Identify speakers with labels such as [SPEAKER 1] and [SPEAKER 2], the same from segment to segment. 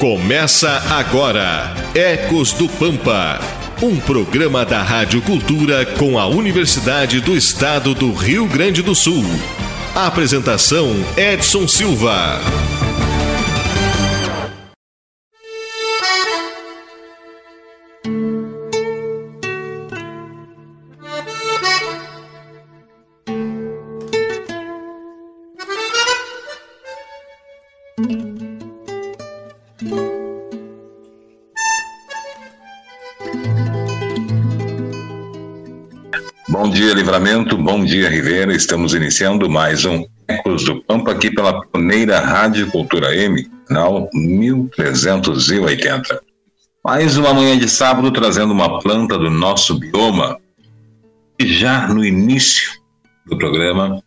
[SPEAKER 1] Começa agora Ecos do Pampa, um programa da Rádio Cultura com a Universidade do Estado do Rio Grande do Sul. A apresentação Edson Silva.
[SPEAKER 2] Livramento, bom dia Rivera. Estamos iniciando mais um Ecos do Pampa aqui pela pioneira Rádio Cultura M, canal 1380. Mais uma manhã de sábado trazendo uma planta do nosso bioma. E já no início do programa,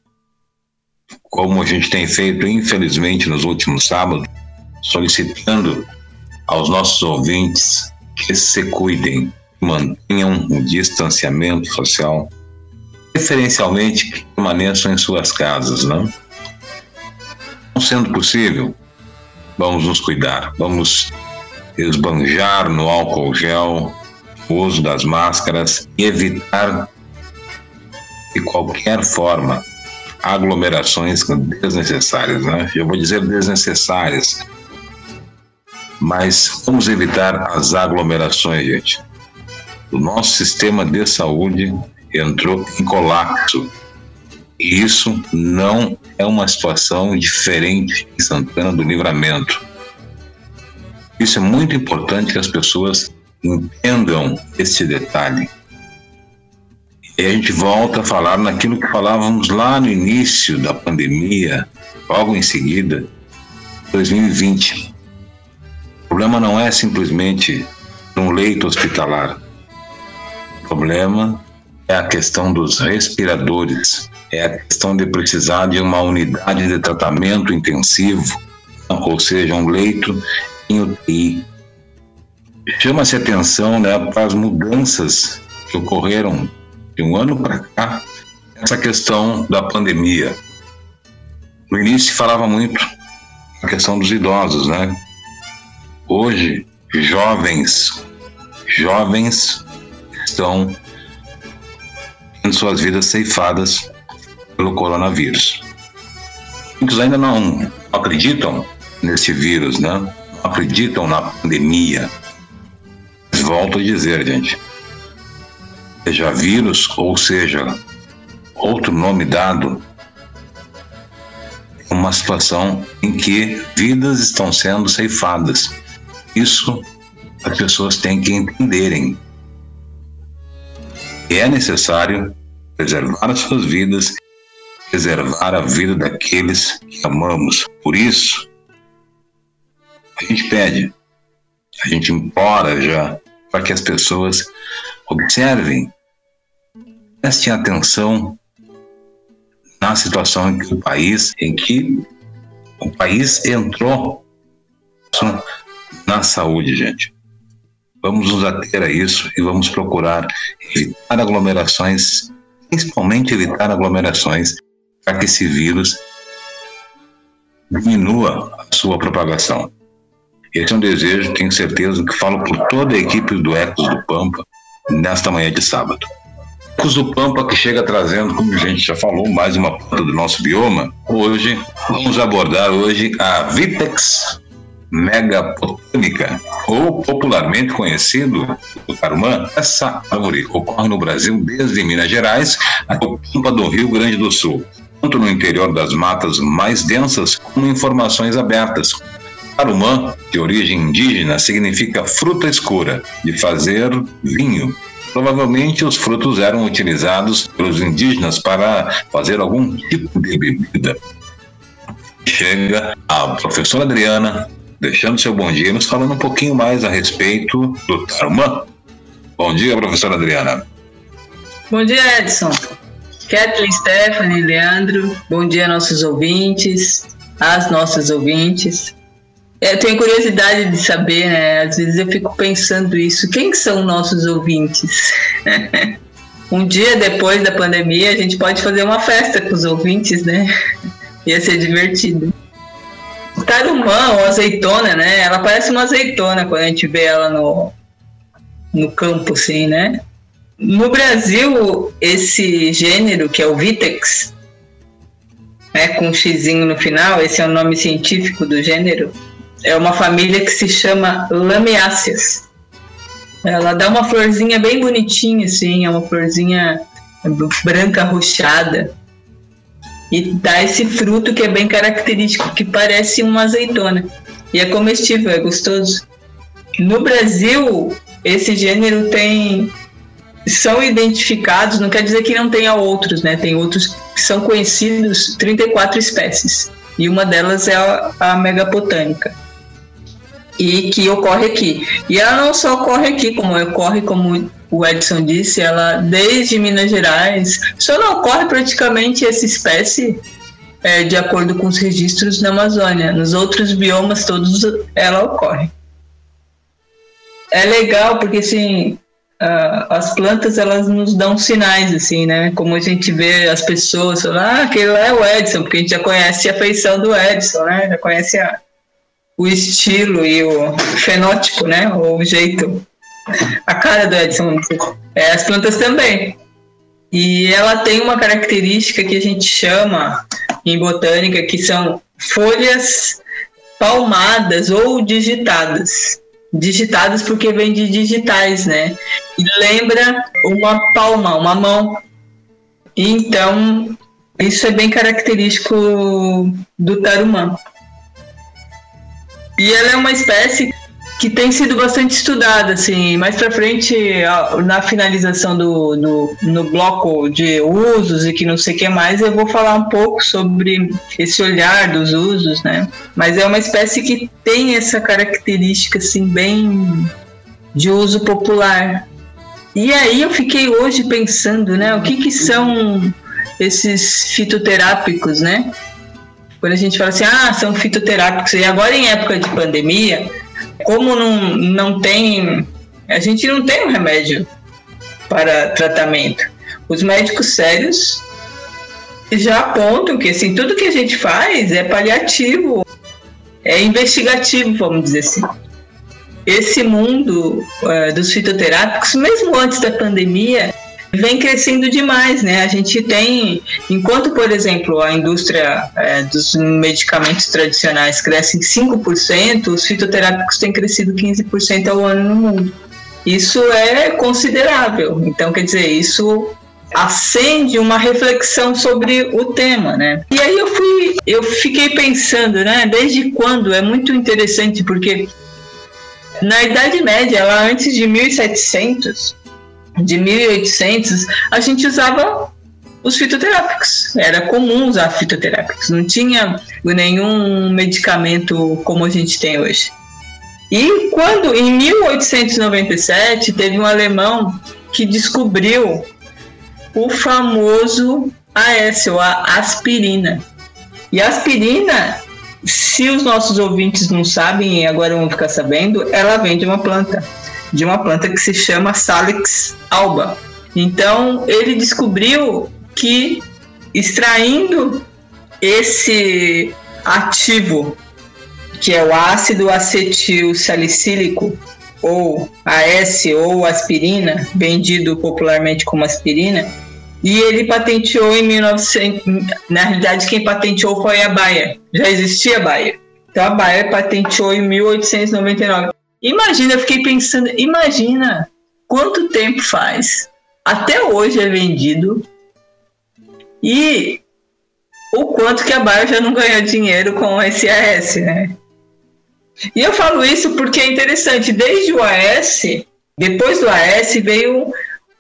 [SPEAKER 2] como a gente tem feito infelizmente nos últimos sábados, solicitando aos nossos ouvintes que se cuidem, mantenham o distanciamento social preferencialmente que permaneçam em suas casas, não? Não sendo possível, vamos nos cuidar, vamos esbanjar no álcool gel, o uso das máscaras e evitar de qualquer forma aglomerações desnecessárias, né? Eu vou dizer desnecessárias, mas vamos evitar as aglomerações, gente. O nosso sistema de saúde entrou em colapso. E isso não é uma situação diferente em Santana do Livramento. Isso é muito importante que as pessoas entendam esse detalhe. E a gente volta a falar naquilo que falávamos lá no início da pandemia, logo em seguida, 2020. O problema não é simplesmente um leito hospitalar. O problema é a questão dos respiradores, é a questão de precisar de uma unidade de tratamento intensivo, ou seja, um leito em UTI. Chama-se atenção né, para as mudanças que ocorreram de um ano para cá, essa questão da pandemia. No início se falava muito a questão dos idosos, né? Hoje, jovens, jovens estão tendo suas vidas ceifadas pelo coronavírus. Muitos ainda não acreditam nesse vírus, né? Não acreditam na pandemia. Mas volto a dizer, gente, seja vírus ou seja outro nome dado, é uma situação em que vidas estão sendo ceifadas. Isso as pessoas têm que entenderem é necessário preservar as suas vidas, preservar a vida daqueles que amamos. Por isso, a gente pede, a gente implora já para que as pessoas observem, prestem atenção na situação em que o país, em que o país entrou na saúde, gente. Vamos nos ater a isso e vamos procurar evitar aglomerações, principalmente evitar aglomerações, para que esse vírus diminua a sua propagação. Esse é um desejo, tenho certeza que falo por toda a equipe do Ecos do Pampa nesta manhã de sábado. Ecos do Pampa que chega trazendo, como a gente já falou, mais uma planta do nosso bioma. Hoje vamos abordar hoje a Vitex megapotâmica, ou popularmente conhecido o carumã. Essa árvore ocorre no Brasil desde Minas Gerais até o Pampa do Rio Grande do Sul, tanto no interior das matas mais densas como em formações abertas. Carumã, de origem indígena, significa fruta escura, de fazer vinho. Provavelmente os frutos eram utilizados pelos indígenas para fazer algum tipo de bebida. Chega a professora Adriana deixando seu bom dia, nos falando um pouquinho mais a respeito do Tarumã. Bom dia, professora Adriana.
[SPEAKER 3] Bom dia, Edson. Kathleen, Stephanie, Leandro, bom dia, nossos ouvintes, as nossas ouvintes. É, eu tenho curiosidade de saber, né? Às vezes eu fico pensando isso. Quem são nossos ouvintes? um dia depois da pandemia, a gente pode fazer uma festa com os ouvintes, né? Ia ser divertido. Tarumã ou azeitona, né? Ela parece uma azeitona quando a gente vê ela no, no campo, assim, né? No Brasil, esse gênero, que é o Vitex, né, com um xizinho no final, esse é o nome científico do gênero, é uma família que se chama Lameáceas. Ela dá uma florzinha bem bonitinha, assim, é uma florzinha branca roxada. E dá esse fruto que é bem característico, que parece uma azeitona. E é comestível, é gostoso. No Brasil, esse gênero tem são identificados, não quer dizer que não tenha outros, né? Tem outros que são conhecidos, 34 espécies. E uma delas é a, a megapotânica e que ocorre aqui. E ela não só ocorre aqui, como ocorre, como o Edson disse, ela desde Minas Gerais, só não ocorre praticamente essa espécie é, de acordo com os registros na Amazônia. Nos outros biomas todos ela ocorre. É legal porque assim Uh, as plantas elas nos dão sinais assim, né? Como a gente vê as pessoas falando, ah, aquele lá é o Edson, porque a gente já conhece a feição do Edson, né? Já conhece a, o estilo e o fenótipo, né? O jeito, a cara do Edson. É, as plantas também. E ela tem uma característica que a gente chama em botânica que são folhas palmadas ou digitadas. Digitadas porque vem de digitais, né? E lembra uma palma, uma mão. Então, isso é bem característico do tarumã. E ela é uma espécie que tem sido bastante estudada, assim, mais para frente, na finalização do, do no bloco de usos e que não sei o que mais, eu vou falar um pouco sobre esse olhar dos usos, né? Mas é uma espécie que tem essa característica, assim, bem de uso popular. E aí eu fiquei hoje pensando, né, o que que são esses fitoterápicos, né? Quando a gente fala assim, ah, são fitoterápicos, e agora em época de pandemia, como não, não tem. A gente não tem um remédio para tratamento. Os médicos sérios já apontam que assim, tudo que a gente faz é paliativo, é investigativo, vamos dizer assim. Esse mundo uh, dos fitoterápicos, mesmo antes da pandemia, vem crescendo demais, né? A gente tem, enquanto, por exemplo, a indústria é, dos medicamentos tradicionais cresce em 5%, os fitoterápicos têm crescido 15% ao ano no mundo. Isso é considerável. Então, quer dizer, isso acende uma reflexão sobre o tema, né? E aí eu fui, eu fiquei pensando, né? Desde quando é muito interessante porque na Idade Média, lá antes de 1700, de 1800, a gente usava os fitoterápicos. Era comum usar fitoterápicos. Não tinha nenhum medicamento como a gente tem hoje. E quando, em 1897, teve um alemão que descobriu o famoso AS, ou a aspirina. E a aspirina, se os nossos ouvintes não sabem, e agora vão ficar sabendo, ela vem de uma planta de uma planta que se chama Salix alba. Então ele descobriu que extraindo esse ativo, que é o ácido acetil salicílico, ou AS ou aspirina, vendido popularmente como aspirina, e ele patenteou em 1900. Na realidade, quem patenteou foi a Bayer. Já existia a Bayer. Então a Bayer patenteou em 1899. Imagina, eu fiquei pensando, imagina quanto tempo faz. Até hoje é vendido. E o quanto que a Bayer já não ganhou dinheiro com o SAS, né? E eu falo isso porque é interessante, desde o AS, depois do AS veio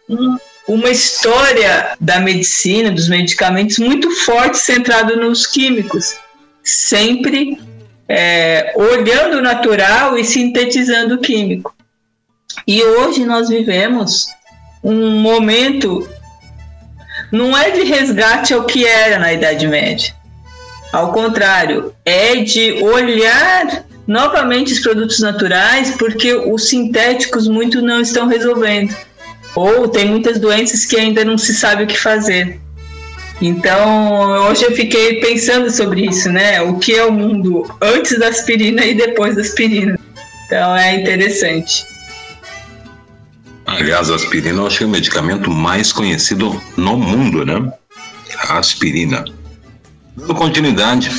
[SPEAKER 3] um, uma história da medicina, dos medicamentos muito forte centrado nos químicos, sempre é, olhando o natural e sintetizando o químico. E hoje nós vivemos um momento, não é de resgate ao que era na Idade Média. Ao contrário, é de olhar novamente os produtos naturais, porque os sintéticos muito não estão resolvendo. Ou tem muitas doenças que ainda não se sabe o que fazer. Então, hoje eu fiquei pensando sobre isso, né? O que é o mundo antes da aspirina e depois da aspirina. Então, é interessante.
[SPEAKER 2] Aliás, a aspirina eu é o medicamento mais conhecido no mundo, né? A aspirina. Dando continuidade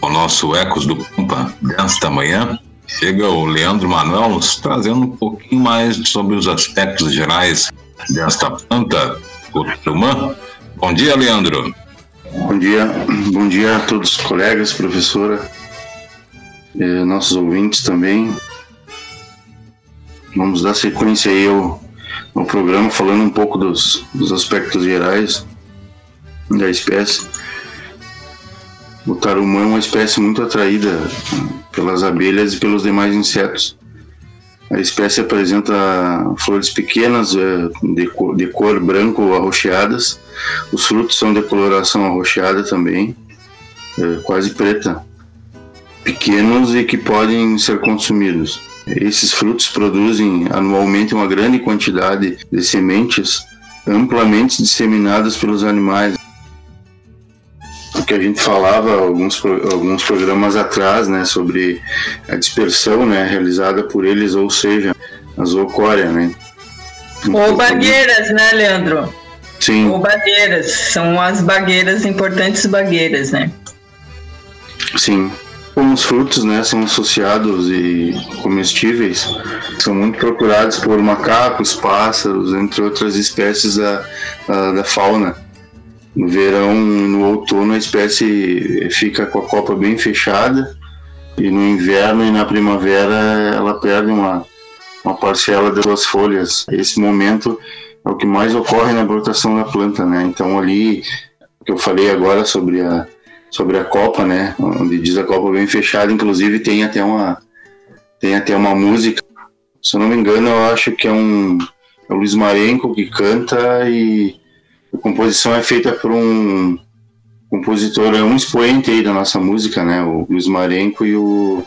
[SPEAKER 2] ao nosso Ecos do Pampa desta manhã, chega o Leandro Manuel nos trazendo um pouquinho mais sobre os aspectos gerais desta planta curcumã. Bom dia, Leandro.
[SPEAKER 4] Bom dia, bom dia a todos os colegas, professora, eh, nossos ouvintes também. Vamos dar sequência aí ao, ao programa falando um pouco dos, dos aspectos gerais da espécie. O tarumã é uma espécie muito atraída pelas abelhas e pelos demais insetos. A espécie apresenta flores pequenas eh, de cor, de cor branco arroxeadas. Os frutos são de coloração arroxeada também, eh, quase preta, pequenos e que podem ser consumidos. Esses frutos produzem anualmente uma grande quantidade de sementes amplamente disseminadas pelos animais o que a gente falava alguns, alguns programas atrás, né, sobre a dispersão, né, realizada por eles, ou seja, a zoocória, né.
[SPEAKER 3] ou bagueiras, né, Leandro?
[SPEAKER 4] Sim.
[SPEAKER 3] Ou bagueiras, são as bagueiras, importantes bagueiras, né?
[SPEAKER 4] Sim. Como os frutos, né, são associados e comestíveis, são muito procurados por macacos, pássaros, entre outras espécies da, da, da fauna. No verão, no outono, a espécie fica com a copa bem fechada e no inverno e na primavera ela perde uma, uma parcela das suas folhas. Esse momento é o que mais ocorre na brotação da planta, né? Então ali que eu falei agora sobre a sobre a copa, né? Onde diz a copa bem fechada, inclusive tem até uma tem até uma música. Se eu não me engano, eu acho que é um é o Luiz Marenco que canta e a composição é feita por um compositor, é um expoente aí da nossa música, né? O Luiz Marenco e o,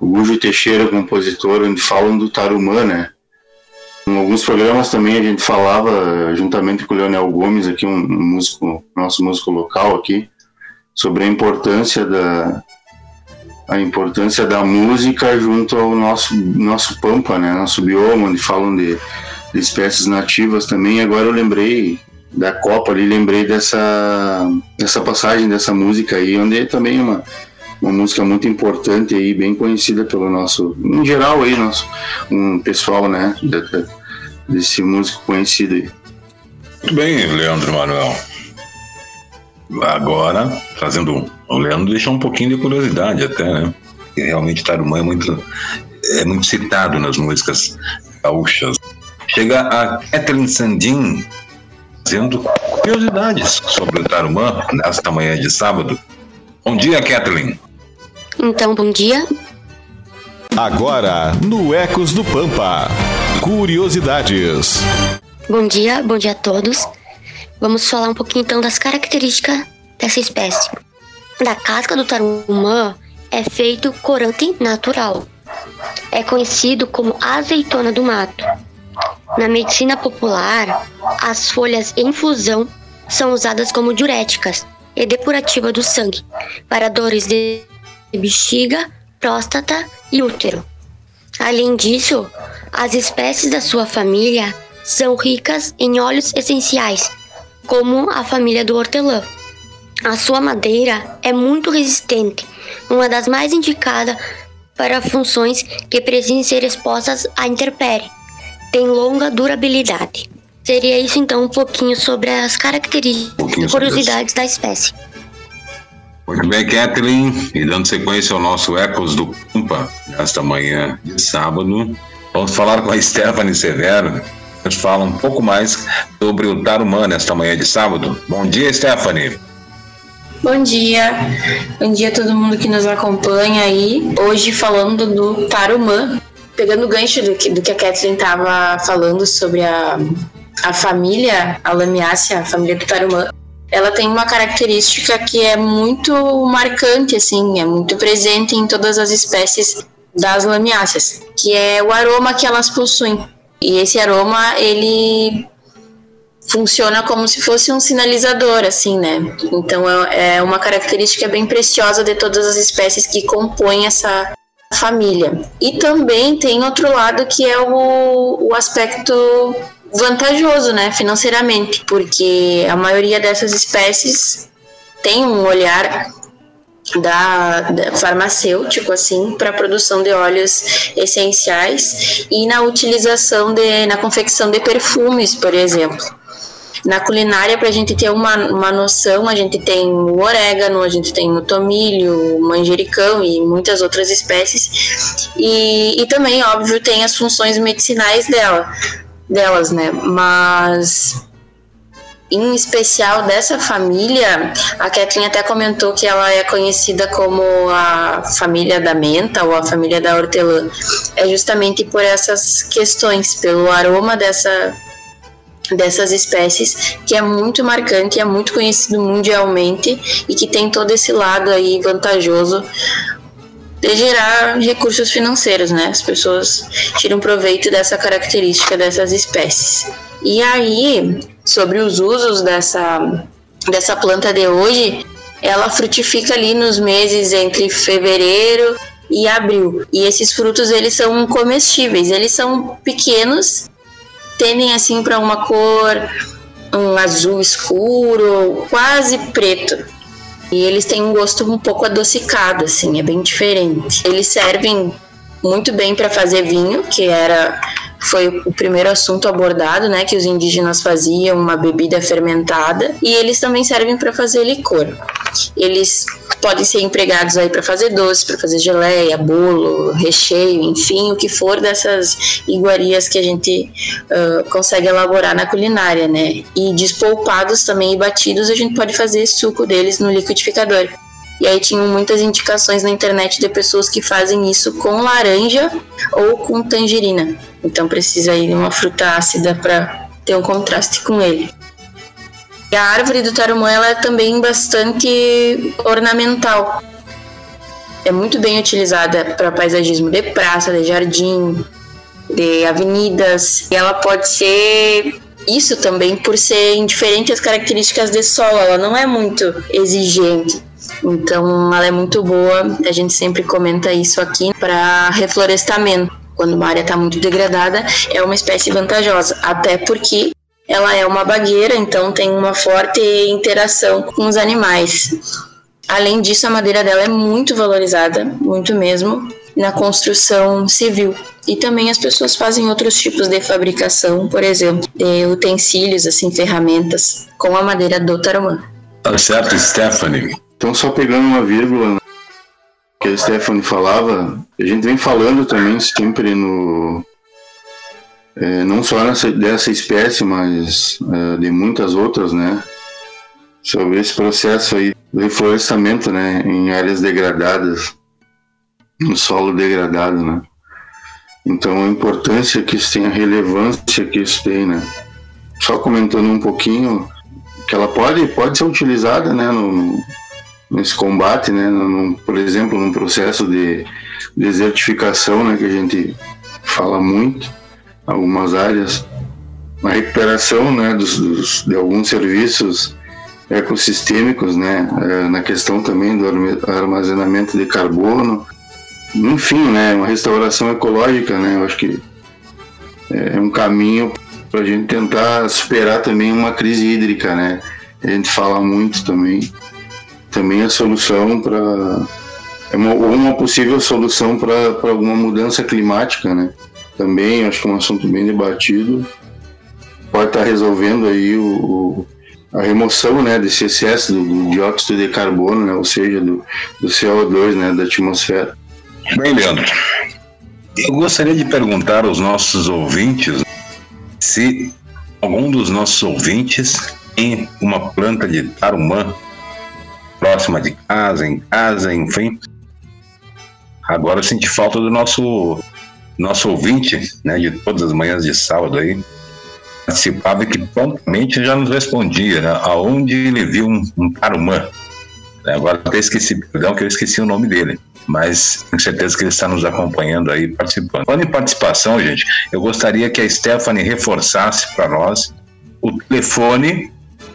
[SPEAKER 4] o Gujo Teixeira, compositor, onde falam do Tarumã, né? Em alguns programas também a gente falava, juntamente com o Leonel Gomes, aqui um, um músico, nosso músico local aqui, sobre a importância da a importância da música junto ao nosso nosso pampa, né? Nosso bioma, onde falam de, de espécies nativas também. Agora eu lembrei da Copa ali, lembrei dessa, dessa passagem dessa música aí, onde é também uma, uma música muito importante aí, bem conhecida pelo nosso, em geral aí, nosso, um pessoal, né, desse músico conhecido aí.
[SPEAKER 2] Muito bem, Leandro Manuel. Agora, trazendo o Leandro deixou um pouquinho de curiosidade até, né? Porque realmente Tarumã é muito, é muito citado nas músicas gaúchas. Chega a Kathleen Sandin, trazendo curiosidades sobre o Tarumã nesta manhã de sábado. Bom dia, Kathleen.
[SPEAKER 5] Então, bom dia.
[SPEAKER 1] Agora, no Ecos do Pampa, curiosidades.
[SPEAKER 5] Bom dia, bom dia a todos. Vamos falar um pouquinho então das características dessa espécie. Da casca do tarumã é feito corante natural. É conhecido como azeitona do mato na medicina popular, as folhas em infusão são usadas como diuréticas e depurativa do sangue para dores de bexiga, próstata e útero. Além disso, as espécies da sua família são ricas em óleos essenciais, como a família do hortelã. A sua madeira é muito resistente, uma das mais indicadas para funções que precisam ser expostas à intempérie tem longa durabilidade. Seria isso então um pouquinho sobre as características e curiosidades da espécie.
[SPEAKER 2] Muito bem, Kathleen, e dando sequência ao nosso Ecos do Pampa, nesta manhã de sábado, vamos falar com a Stephanie Severo, que nos fala um pouco mais sobre o Tarumã nesta manhã de sábado. Bom dia, Stephanie.
[SPEAKER 6] Bom dia, bom dia a todo mundo que nos acompanha aí. Hoje falando do Tarumã, pegando o gancho do que, do que a Kathleen estava falando sobre a, a família, a Lamiácea, a família do Tarumã, ela tem uma característica que é muito marcante, assim, é muito presente em todas as espécies das lamiáceas, que é o aroma que elas possuem. E esse aroma, ele funciona como se fosse um sinalizador, assim, né? Então é, é uma característica bem preciosa de todas as espécies que compõem essa família. E também tem outro lado que é o, o aspecto vantajoso, né, financeiramente, porque a maioria dessas espécies tem um olhar da, da farmacêutico assim para a produção de óleos essenciais e na utilização de na confecção de perfumes, por exemplo. Na culinária, para a gente ter uma, uma noção, a gente tem o orégano, a gente tem o tomilho, o manjericão e muitas outras espécies. E, e também, óbvio, tem as funções medicinais dela, delas, né? Mas em especial dessa família, a Kathleen até comentou que ela é conhecida como a família da menta ou a família da hortelã. É justamente por essas questões, pelo aroma dessa dessas espécies, que é muito marcante, é muito conhecido mundialmente e que tem todo esse lado aí vantajoso de gerar recursos financeiros, né? As pessoas tiram proveito dessa característica dessas espécies. E aí, sobre os usos dessa, dessa planta de hoje, ela frutifica ali nos meses entre fevereiro e abril. E esses frutos eles são comestíveis, eles são pequenos tendem assim para uma cor um azul escuro, quase preto. E eles têm um gosto um pouco adocicado, assim, é bem diferente. Eles servem muito bem para fazer vinho, que era foi o primeiro assunto abordado, né, que os indígenas faziam uma bebida fermentada, e eles também servem para fazer licor. Eles podem ser empregados aí para fazer doce, para fazer geleia, bolo, recheio, enfim, o que for dessas iguarias que a gente uh, consegue elaborar na culinária, né? E despolpados também e batidos, a gente pode fazer suco deles no liquidificador. E aí tinham muitas indicações na internet de pessoas que fazem isso com laranja ou com tangerina. Então precisa ir de uma fruta ácida para ter um contraste com ele. E a árvore do tarumã ela é também bastante ornamental. É muito bem utilizada para paisagismo de praça, de jardim, de avenidas. E ela pode ser isso também por ser indiferente às características de solo, ela não é muito exigente. Então, ela é muito boa. A gente sempre comenta isso aqui para reflorestamento. Quando uma área está muito degradada, é uma espécie vantajosa, até porque ela é uma bagueira, então tem uma forte interação com os animais. Além disso, a madeira dela é muito valorizada, muito mesmo, na construção civil. E também as pessoas fazem outros tipos de fabricação, por exemplo, utensílios, assim, ferramentas, com a madeira do tarumã.
[SPEAKER 2] Tá certo, Stephanie.
[SPEAKER 4] Então, só pegando uma vírgula que a Stephanie falava, a gente vem falando também sempre no, é, não só nessa, dessa espécie, mas é, de muitas outras, né? Sobre esse processo aí do reflorestamento, né? Em áreas degradadas, no solo degradado, né? Então a importância que isso tem, a relevância que isso tem, né? Só comentando um pouquinho, que ela pode, pode ser utilizada, né? No, nesse combate, né? Por exemplo, num processo de desertificação, né? Que a gente fala muito algumas áreas, a recuperação né, dos, dos, de alguns serviços ecossistêmicos, né, é, na questão também do armazenamento de carbono, enfim, né, uma restauração ecológica, né, eu acho que é um caminho para a gente tentar superar também uma crise hídrica, né, a gente fala muito também, também a solução para é uma, uma possível solução para alguma mudança climática, né também, acho que é um assunto bem debatido. Pode estar resolvendo aí o, o a remoção né, desse excesso do, do, dióxido de carbono, né, ou seja, do, do CO2 né, da atmosfera.
[SPEAKER 2] Bem, Leandro, eu gostaria de perguntar aos nossos ouvintes se algum dos nossos ouvintes tem uma planta de tarumã próxima de casa, em casa, enfim. Agora eu senti falta do nosso nosso ouvinte, né, de todas as manhãs de sábado aí, participava e que prontamente já nos respondia, né, aonde ele viu um, um tarumã. Agora até esqueci, perdão que eu esqueci o nome dele, mas tenho certeza que ele está nos acompanhando aí, participando. Falando em participação, gente, eu gostaria que a Stephanie reforçasse para nós o telefone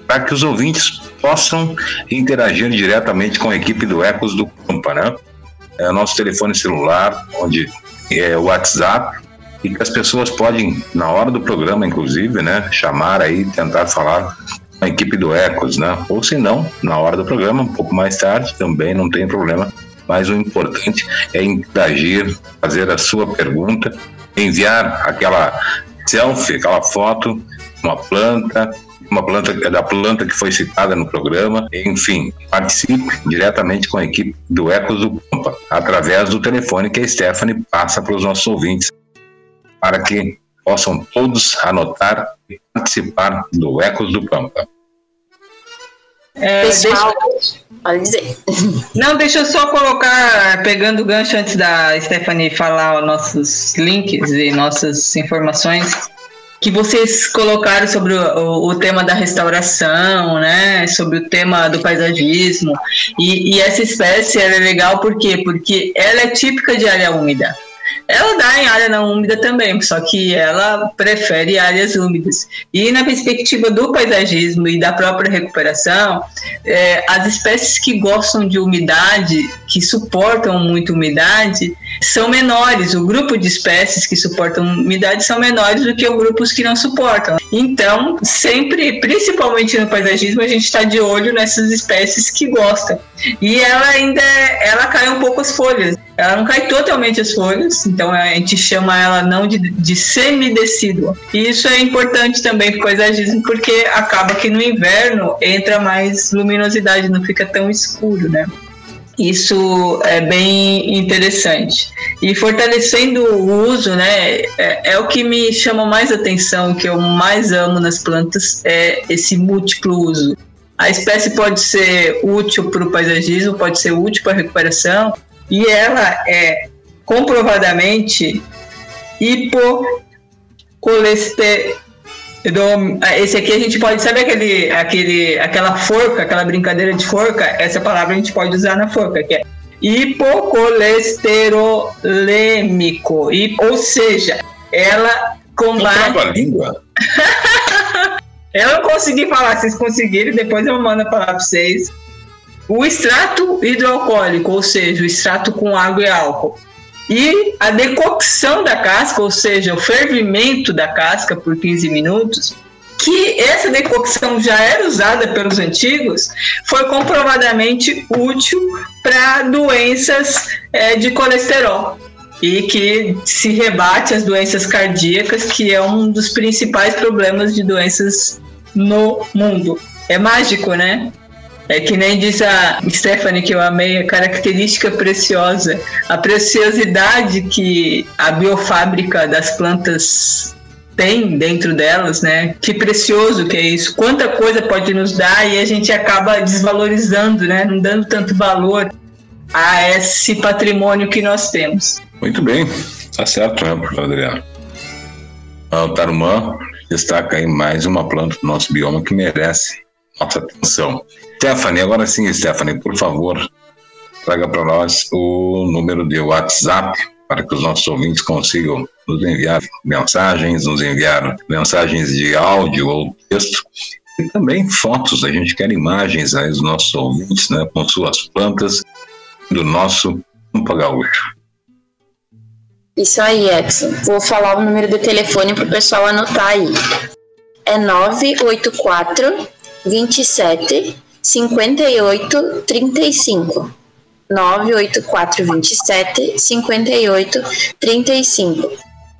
[SPEAKER 2] para que os ouvintes possam interagir diretamente com a equipe do Ecos do Pampa, né? É o nosso telefone celular, onde é o WhatsApp, e que as pessoas podem, na hora do programa, inclusive, né, chamar aí, tentar falar com a equipe do Ecos, né? Ou se não, na hora do programa, um pouco mais tarde, também não tem problema. Mas o importante é interagir, fazer a sua pergunta, enviar aquela selfie, aquela foto, uma planta, uma planta da planta que foi citada no programa, enfim, participe diretamente com a equipe do Ecos do Pampa, através do telefone que a Stephanie passa para os nossos ouvintes, para que possam todos anotar e participar do Ecos do Pampa.
[SPEAKER 6] É, Pessoal, deixa... pode dizer.
[SPEAKER 3] Não, deixa eu só colocar, pegando o gancho antes da Stephanie falar os nossos links e nossas informações que vocês colocaram sobre o, o, tema da restauração, né? Sobre o tema do paisagismo. E, e essa espécie é legal por quê? Porque ela é típica de área úmida. Ela dá em área não úmida também, só que ela prefere áreas úmidas. E na perspectiva do paisagismo e da própria recuperação, é, as espécies que gostam de umidade, que suportam muito umidade, são menores. O grupo de espécies que suportam umidade são menores do que os grupos que não suportam. Então, sempre, principalmente no paisagismo, a gente está de olho nessas espécies que gostam. E ela ainda ela cai um pouco as folhas. Ela não cai totalmente as folhas, então a gente chama ela não de, de semidecídua. E isso é importante também para o paisagismo, porque acaba que no inverno entra mais luminosidade, não fica tão escuro, né? Isso é bem interessante. E fortalecendo o uso, né, é, é, o que me chama mais atenção, que eu mais amo nas plantas, é esse múltiplo uso. A espécie pode ser útil para o paisagismo, pode ser útil para a recuperação, e ela é comprovadamente hipocolesterol ah, esse aqui a gente pode, sabe aquele, aquele, aquela forca, aquela brincadeira de forca? Essa palavra a gente pode usar na forca, que é hipocolesterolêmico. E, ou seja, ela combate.
[SPEAKER 2] a língua.
[SPEAKER 3] eu não consegui falar, vocês conseguiram, depois eu mando a palavra para vocês. O extrato hidroalcoólico, ou seja, o extrato com água e álcool e a decocção da casca, ou seja, o fervimento da casca por 15 minutos, que essa decocção já era usada pelos antigos, foi comprovadamente útil para doenças é, de colesterol e que se rebate as doenças cardíacas, que é um dos principais problemas de doenças no mundo. É mágico, né? É que nem diz a Stephanie, que eu amei, a característica preciosa, a preciosidade que a biofábrica das plantas tem dentro delas, né? Que precioso que é isso. Quanta coisa pode nos dar e a gente acaba desvalorizando, né? Não dando tanto valor a esse patrimônio que nós temos.
[SPEAKER 2] Muito bem, tá certo, né, professor Adriano? O Tarumã destaca aí mais uma planta do nosso bioma que merece nossa atenção. Stephanie, agora sim, Stephanie, por favor, traga para nós o número de WhatsApp para que os nossos ouvintes consigam nos enviar mensagens, nos enviar mensagens de áudio ou texto e também fotos. A gente quer imagens aí dos nossos ouvintes, né, com suas plantas do nosso Pampa Gaúcho.
[SPEAKER 6] Isso aí, Edson. Vou falar o número do telefone para o pessoal anotar aí. É 984 27 58 35. 984 27 58 35.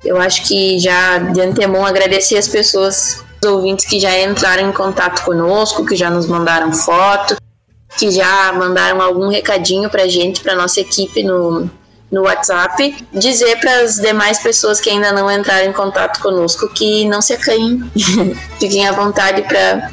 [SPEAKER 6] Eu acho que já de antemão agradecer as pessoas, os ouvintes que já entraram em contato conosco, que já nos mandaram foto, que já mandaram algum recadinho pra gente, pra nossa equipe no, no WhatsApp. Dizer para as demais pessoas que ainda não entraram em contato conosco que não se acanhem, fiquem à vontade para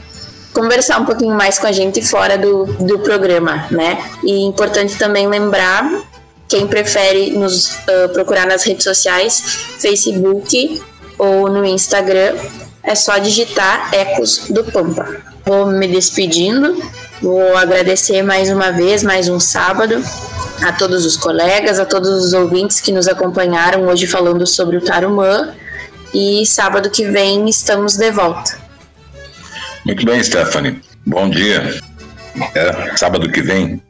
[SPEAKER 6] conversar um pouquinho mais com a gente fora do, do programa, né? E importante também lembrar quem prefere nos uh, procurar nas redes sociais, Facebook ou no Instagram, é só digitar Ecos do Pampa. Vou me despedindo, vou agradecer mais uma vez, mais um sábado, a todos os colegas, a todos os ouvintes que nos acompanharam hoje falando sobre o Tarumã. E sábado que vem estamos de volta.
[SPEAKER 2] Muito bem, Stephanie. Bom dia. É, sábado que vem.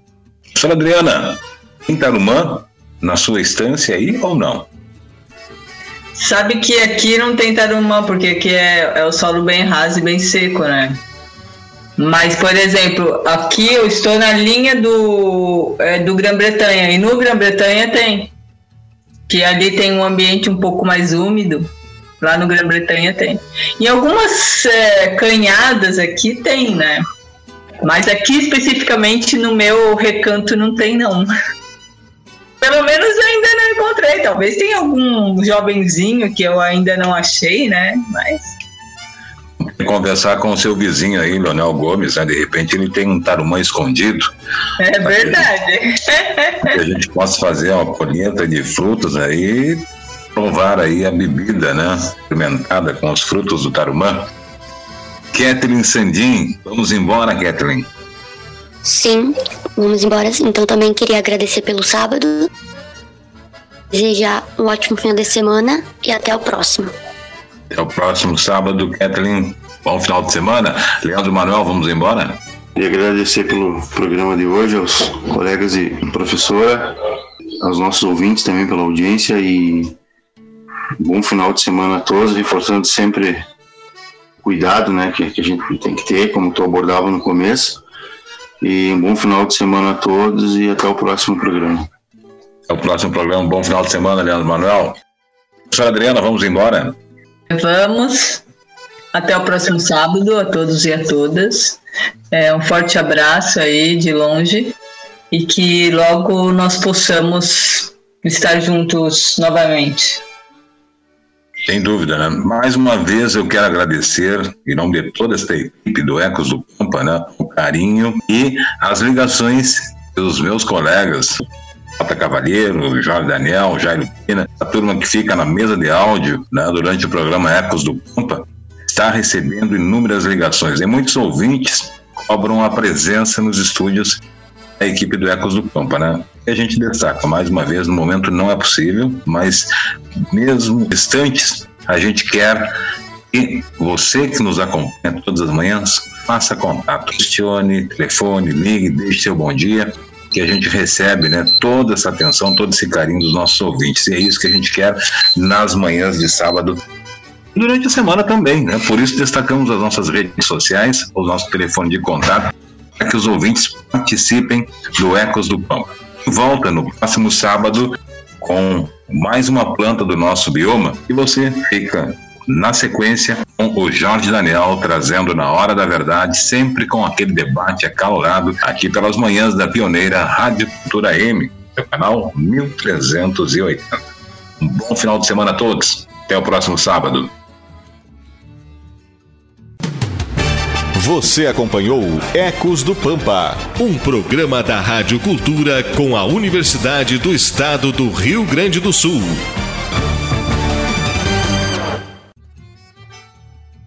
[SPEAKER 2] Professora Adriana, tem Tarumã na sua estância aí ou não?
[SPEAKER 3] Sabe que aqui não tem tarumã, porque aqui é, é o solo bem raso e bem seco, né? Mas, por exemplo, aqui eu estou na linha do, é, do Grã-Bretanha, e no Grã-Bretanha tem. Que ali tem um ambiente um pouco mais úmido. Lá no Grã-Bretanha tem. Em algumas é, canhadas aqui tem, né? Mas aqui especificamente no meu recanto não tem, não. Pelo menos ainda não encontrei. Talvez tenha algum jovenzinho que eu ainda não achei, né? Mas.
[SPEAKER 2] Conversar com o seu vizinho aí, Leonel Gomes, né? De repente ele tem um tarumã escondido.
[SPEAKER 3] É verdade.
[SPEAKER 2] Que a gente possa fazer uma colheita de frutos aí e provar aí a bebida, né? Experimentada com os frutos do tarumã. Kathleen Sandim, vamos embora, Kathleen.
[SPEAKER 5] Sim, vamos embora. Então também queria agradecer pelo sábado. Desejar um ótimo final de semana e até o próximo.
[SPEAKER 2] Até o próximo sábado, Kathleen. Bom final de semana. Leandro Manuel, vamos embora?
[SPEAKER 4] E agradecer pelo programa de hoje, aos colegas e professora, aos nossos ouvintes também pela audiência e bom final de semana a todos, reforçando sempre cuidado né, que, que a gente tem que ter, como tu abordava no começo. E um bom final de semana a todos e até o próximo programa.
[SPEAKER 2] Até o próximo programa. Um bom final de semana, Leandro Manuel. Professora Adriana, vamos embora?
[SPEAKER 3] Vamos. Até o próximo sábado a todos e a todas. É, um forte abraço aí de longe e que logo nós possamos estar juntos novamente.
[SPEAKER 2] Sem dúvida, né? Mais uma vez eu quero agradecer, em nome de toda esta equipe do Ecos do Pampa, né? O carinho e as ligações dos meus colegas, Jota Cavalheiro, Jorge Daniel, Jairo Pina, a turma que fica na mesa de áudio né, durante o programa Ecos do Pampa, está recebendo inúmeras ligações. E muitos ouvintes cobram a presença nos estúdios da equipe do Ecos do Pampa, né? E a gente destaca, mais uma vez, no momento não é possível, mas mesmo distantes, a gente quer que você que nos acompanha todas as manhãs faça contato, questione, telefone, ligue, deixe seu bom dia, que a gente recebe né, toda essa atenção, todo esse carinho dos nossos ouvintes. E é isso que a gente quer nas manhãs de sábado e durante a semana também, né? Por isso destacamos as nossas redes sociais, o nosso telefone de contato, para que os ouvintes participem do Ecos do Pampa. Volta no próximo sábado com mais uma planta do nosso bioma e você fica na sequência com o Jorge Daniel trazendo na hora da verdade, sempre com aquele debate acalorado aqui pelas manhãs da pioneira Rádio Cultura M, canal 1380. Um bom final de semana a todos. Até o próximo sábado.
[SPEAKER 1] Você acompanhou Ecos do Pampa, um programa da Rádio Cultura com a Universidade do Estado do Rio Grande do Sul.